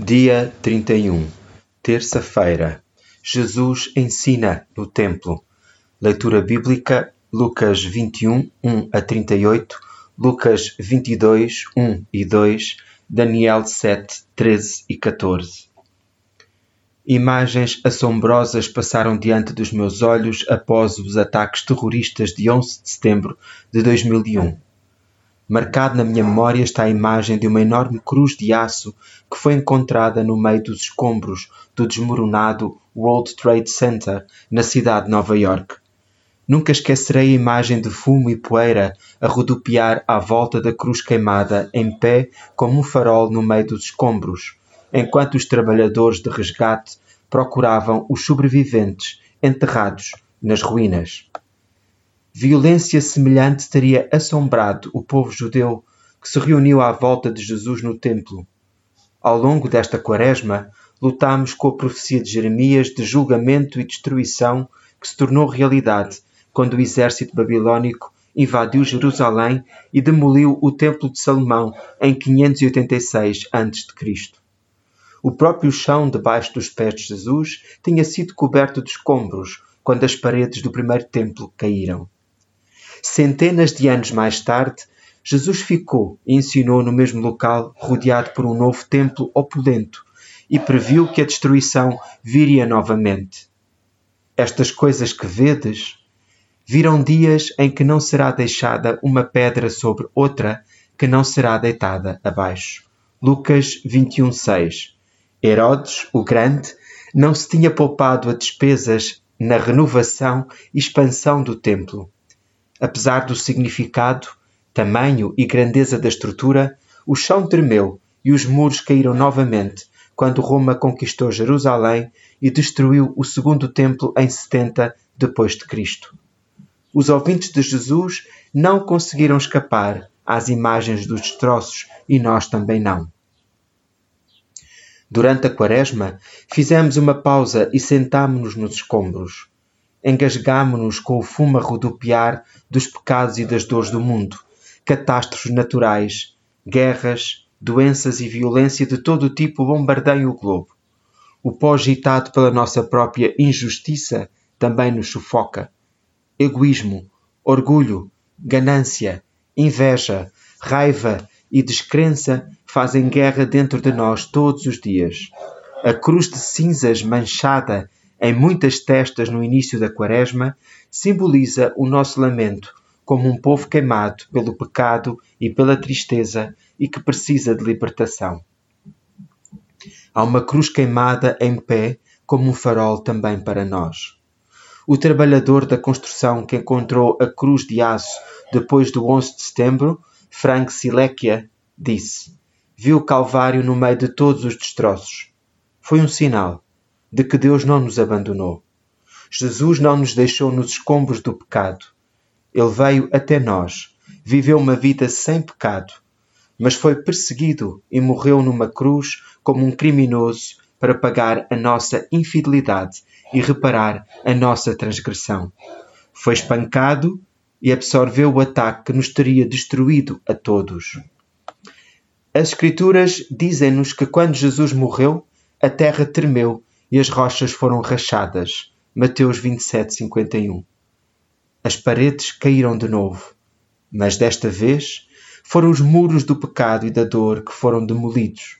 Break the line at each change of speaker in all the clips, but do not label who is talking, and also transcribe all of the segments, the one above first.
Dia 31, terça-feira. Jesus ensina no templo. Leitura bíblica: Lucas 21, 1 a 38, Lucas 22, 1 e 2, Daniel 7, 13 e 14. Imagens assombrosas passaram diante dos meus olhos após os ataques terroristas de 11 de setembro de 2001 Marcado na minha memória está a imagem de uma enorme cruz de aço que foi encontrada no meio dos escombros do desmoronado World Trade Center na cidade de Nova York. Nunca esquecerei a imagem de fumo e poeira a rodopiar à volta da cruz queimada, em pé como um farol no meio dos escombros, enquanto os trabalhadores de resgate procuravam os sobreviventes enterrados nas ruínas. Violência semelhante teria assombrado o povo judeu que se reuniu à volta de Jesus no templo. Ao longo desta quaresma, lutamos com a profecia de Jeremias de julgamento e destruição que se tornou realidade quando o exército babilônico invadiu Jerusalém e demoliu o Templo de Salomão em 586 a.C. O próprio chão debaixo dos pés de Jesus tinha sido coberto de escombros quando as paredes do primeiro templo caíram. Centenas de anos mais tarde, Jesus ficou e ensinou no mesmo local, rodeado por um novo templo opulento, e previu que a destruição viria novamente. Estas coisas que vedes virão dias em que não será deixada uma pedra sobre outra que não será deitada abaixo. Lucas 21:6. Herodes, o Grande, não se tinha poupado a despesas na renovação e expansão do templo. Apesar do significado, tamanho e grandeza da estrutura, o chão tremeu e os muros caíram novamente quando Roma conquistou Jerusalém e destruiu o segundo templo em 70 depois de Cristo. Os ouvintes de Jesus não conseguiram escapar às imagens dos destroços e nós também não. Durante a quaresma, fizemos uma pausa e sentámo-nos nos escombros engasgámo-nos com o fumo rodopiar dos pecados e das dores do mundo, catástrofes naturais, guerras, doenças e violência de todo o tipo bombardeiam o globo. O pó agitado pela nossa própria injustiça também nos sufoca. Egoísmo, orgulho, ganância, inveja, raiva e descrença fazem guerra dentro de nós todos os dias. A cruz de cinzas manchada em muitas testas no início da Quaresma, simboliza o nosso lamento como um povo queimado pelo pecado e pela tristeza e que precisa de libertação. Há uma cruz queimada em pé como um farol também para nós. O trabalhador da construção que encontrou a cruz de aço depois do 11 de setembro, Frank Silekia, disse: Viu o Calvário no meio de todos os destroços. Foi um sinal de que Deus não nos abandonou. Jesus não nos deixou nos escombros do pecado. Ele veio até nós, viveu uma vida sem pecado, mas foi perseguido e morreu numa cruz como um criminoso para pagar a nossa infidelidade e reparar a nossa transgressão. Foi espancado e absorveu o ataque que nos teria destruído a todos. As Escrituras dizem-nos que quando Jesus morreu, a terra tremeu e as rochas foram rachadas. Mateus 27, 51. As paredes caíram de novo, mas desta vez foram os muros do pecado e da dor que foram demolidos.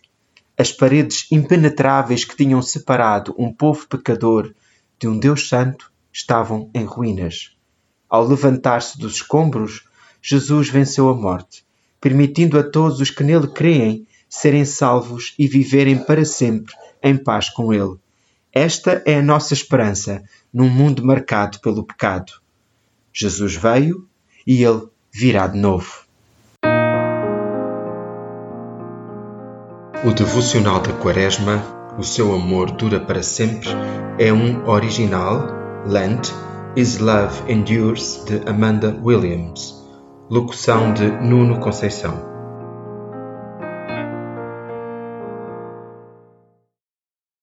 As paredes impenetráveis que tinham separado um povo pecador de um Deus Santo estavam em ruínas. Ao levantar-se dos escombros, Jesus venceu a morte, permitindo a todos os que nele creem serem salvos e viverem para sempre em paz com Ele. Esta é a nossa esperança num mundo marcado pelo pecado. Jesus veio e ele virá de novo. O devocional da Quaresma, O seu amor dura para sempre, é um original, Lent, Is Love Endures, de Amanda Williams. Locução de Nuno Conceição.